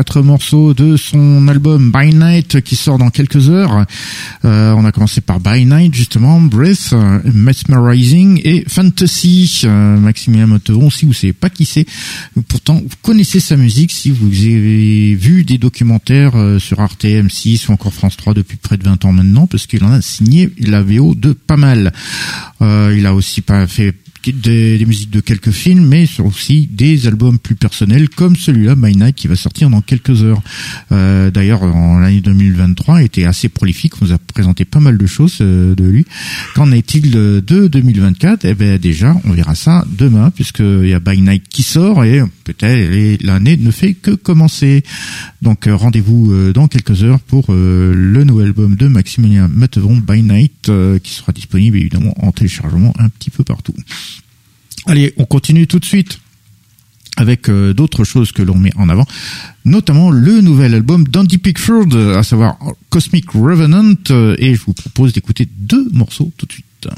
Quatre morceaux de son album By Night qui sort dans quelques heures. Euh, on a commencé par By Night justement, Breath, Mesmerizing et Fantasy. Euh, Maximilien Matevon, si vous savez pas qui c'est, pourtant vous connaissez sa musique si vous avez vu des documentaires euh, sur Arte, M6 ou encore France 3 depuis près de 20 ans maintenant parce qu'il en a signé la VO de pas mal. Euh, il a aussi pas fait des, des, musiques de quelques films, mais aussi des albums plus personnels comme celui-là, My Night, qui va sortir dans quelques heures. Euh, D'ailleurs, en l'année 2023, était assez prolifique. On nous a présenté pas mal de choses euh, de lui. Qu'en est-il de, 2024 Eh bien, déjà, on verra ça demain, puisqu'il y a By Night qui sort et peut-être l'année ne fait que commencer. Donc, euh, rendez-vous euh, dans quelques heures pour euh, le nouvel album de Maximilien Matevron, By Night, qui sera disponible évidemment en téléchargement un petit peu partout. Allez, on continue tout de suite avec euh, d'autres choses que l'on met en avant, notamment le nouvel album d'Andy Pickford, à savoir Cosmic Revenant, et je vous propose d'écouter deux morceaux tout de suite.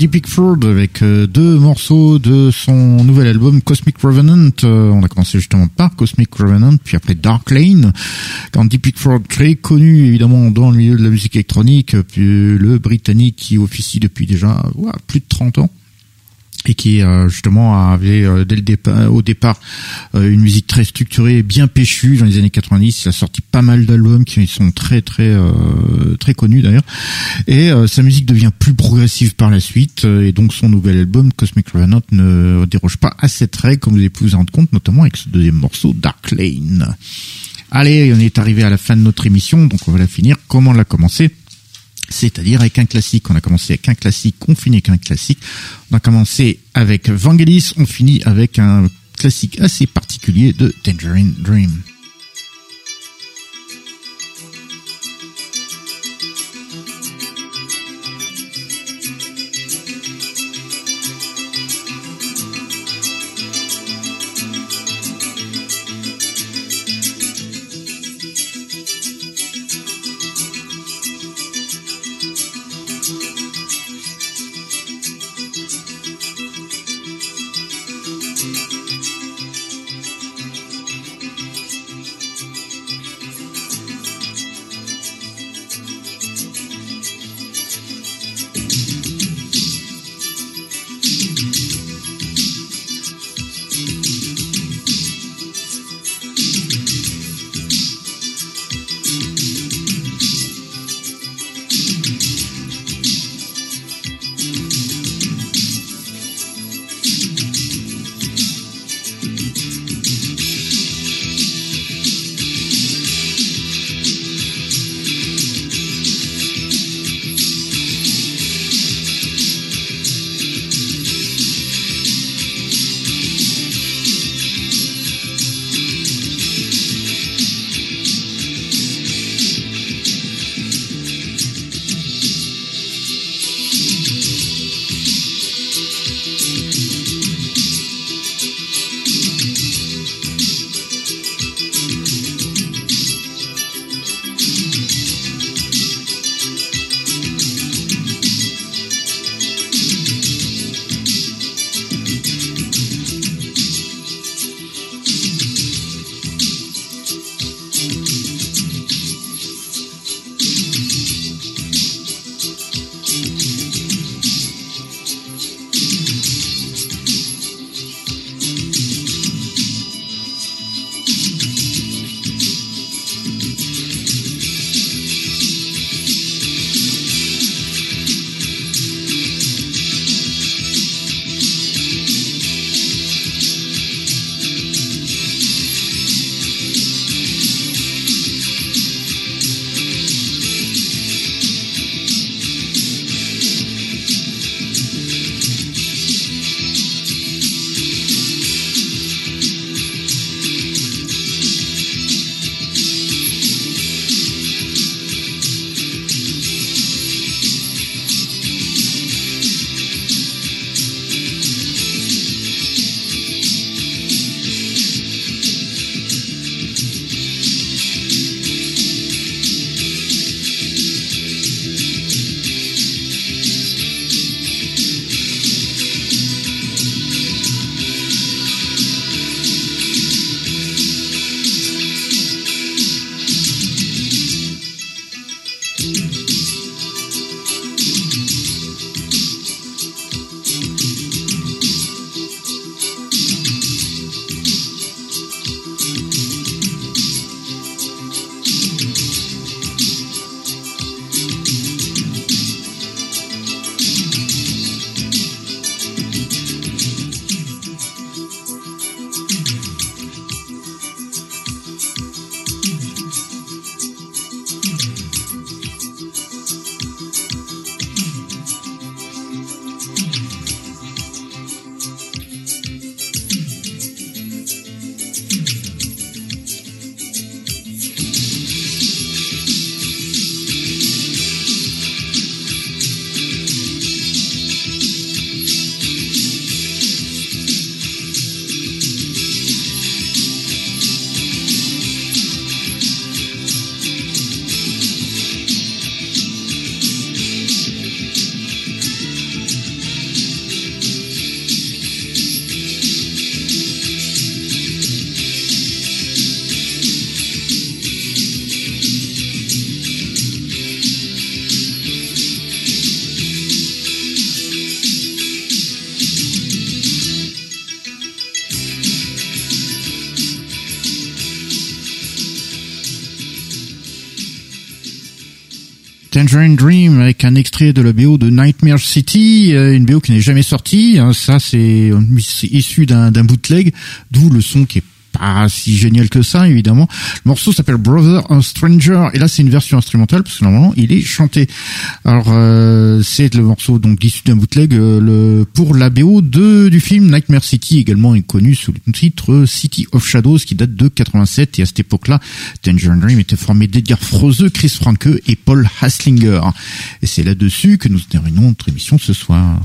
Andy Pickford avec euh, deux morceaux de son nouvel album Cosmic Revenant. Euh, on a commencé justement par Cosmic Revenant, puis après Dark Lane. Andy Pickford, très connu évidemment dans le milieu de la musique électronique, puis le Britannique qui officie depuis déjà plus de 30 ans et qui euh, justement avait euh, dès le départ au départ euh, une musique très structurée bien péchue dans les années 90 il a sorti pas mal d'albums qui sont très très très connus d'ailleurs. Et sa musique devient plus progressive par la suite et donc son nouvel album Cosmic Revenant ne déroge pas à cette règle comme vous avez pu vous en rendre compte notamment avec ce deuxième morceau Dark Lane. Allez on est arrivé à la fin de notre émission donc on va la finir. Comment on l'a commencé c'est-à-dire avec un classique. On a commencé avec un classique, on finit avec un classique. On a commencé avec Vangelis, on finit avec un classique assez particulier de Tangerine Dream. Tangerine Dream avec un extrait de la BO de Nightmare City, euh, une BO qui n'est jamais sortie. Hein. ça, c'est euh, issu d'un bootleg, d'où le son qui est pas si génial que ça, évidemment. Le morceau s'appelle Brother of Stranger, et là c'est une version instrumentale parce que normalement il est chanté. Alors euh, c'est le morceau donc issu d'un bootleg euh, pour la BO de du film Nightmare City, également connu sous le titre City of Shadows, qui date de 87. Et à cette époque-là, Tangerine Dream était formé d'Edgar Froese, Chris Franke et Paul Haslinger. Et c'est là-dessus que nous terminons notre émission ce soir.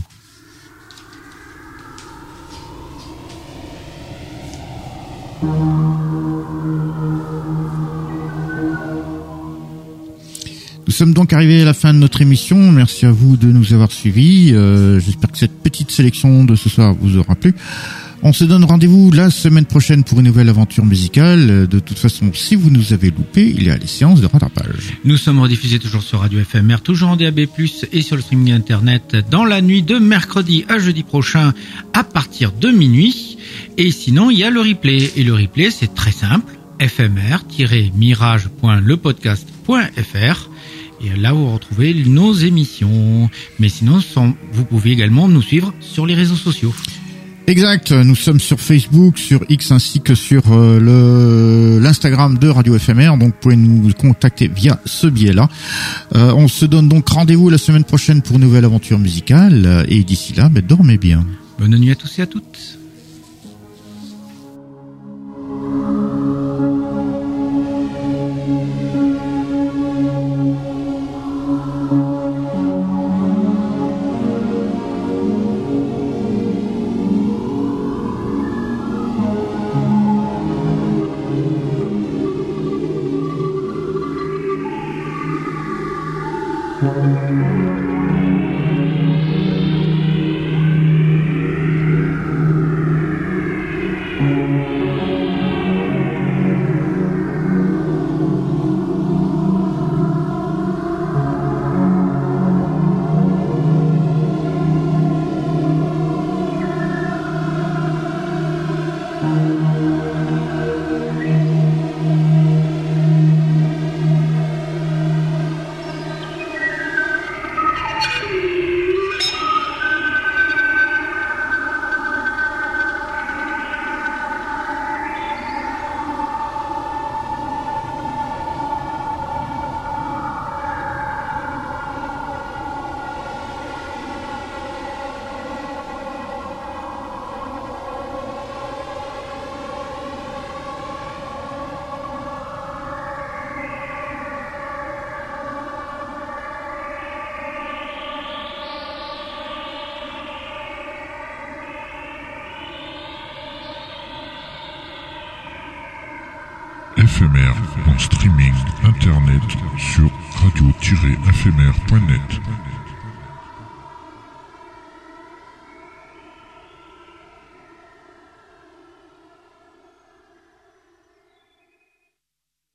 Nous sommes donc arrivés à la fin de notre émission. Merci à vous de nous avoir suivis. Euh, j'espère que cette petite sélection de ce soir vous aura plu. On se donne rendez-vous la semaine prochaine pour une nouvelle aventure musicale. De toute façon, si vous nous avez loupé, il y a les séances de rattrapage. Nous sommes rediffusés toujours sur Radio FMR, toujours en DAB+, et sur le streaming internet dans la nuit de mercredi à jeudi prochain à partir de minuit. Et sinon, il y a le replay. Et le replay, c'est très simple. fmr-mirage.lepodcast.fr et là, vous retrouvez nos émissions. Mais sinon, vous pouvez également nous suivre sur les réseaux sociaux. Exact, nous sommes sur Facebook, sur X ainsi que sur euh, le l'Instagram de Radio FMR, donc vous pouvez nous contacter via ce biais-là. Euh, on se donne donc rendez-vous la semaine prochaine pour une nouvelle aventure musicale et d'ici là, ben, dormez bien. Bonne nuit à tous et à toutes.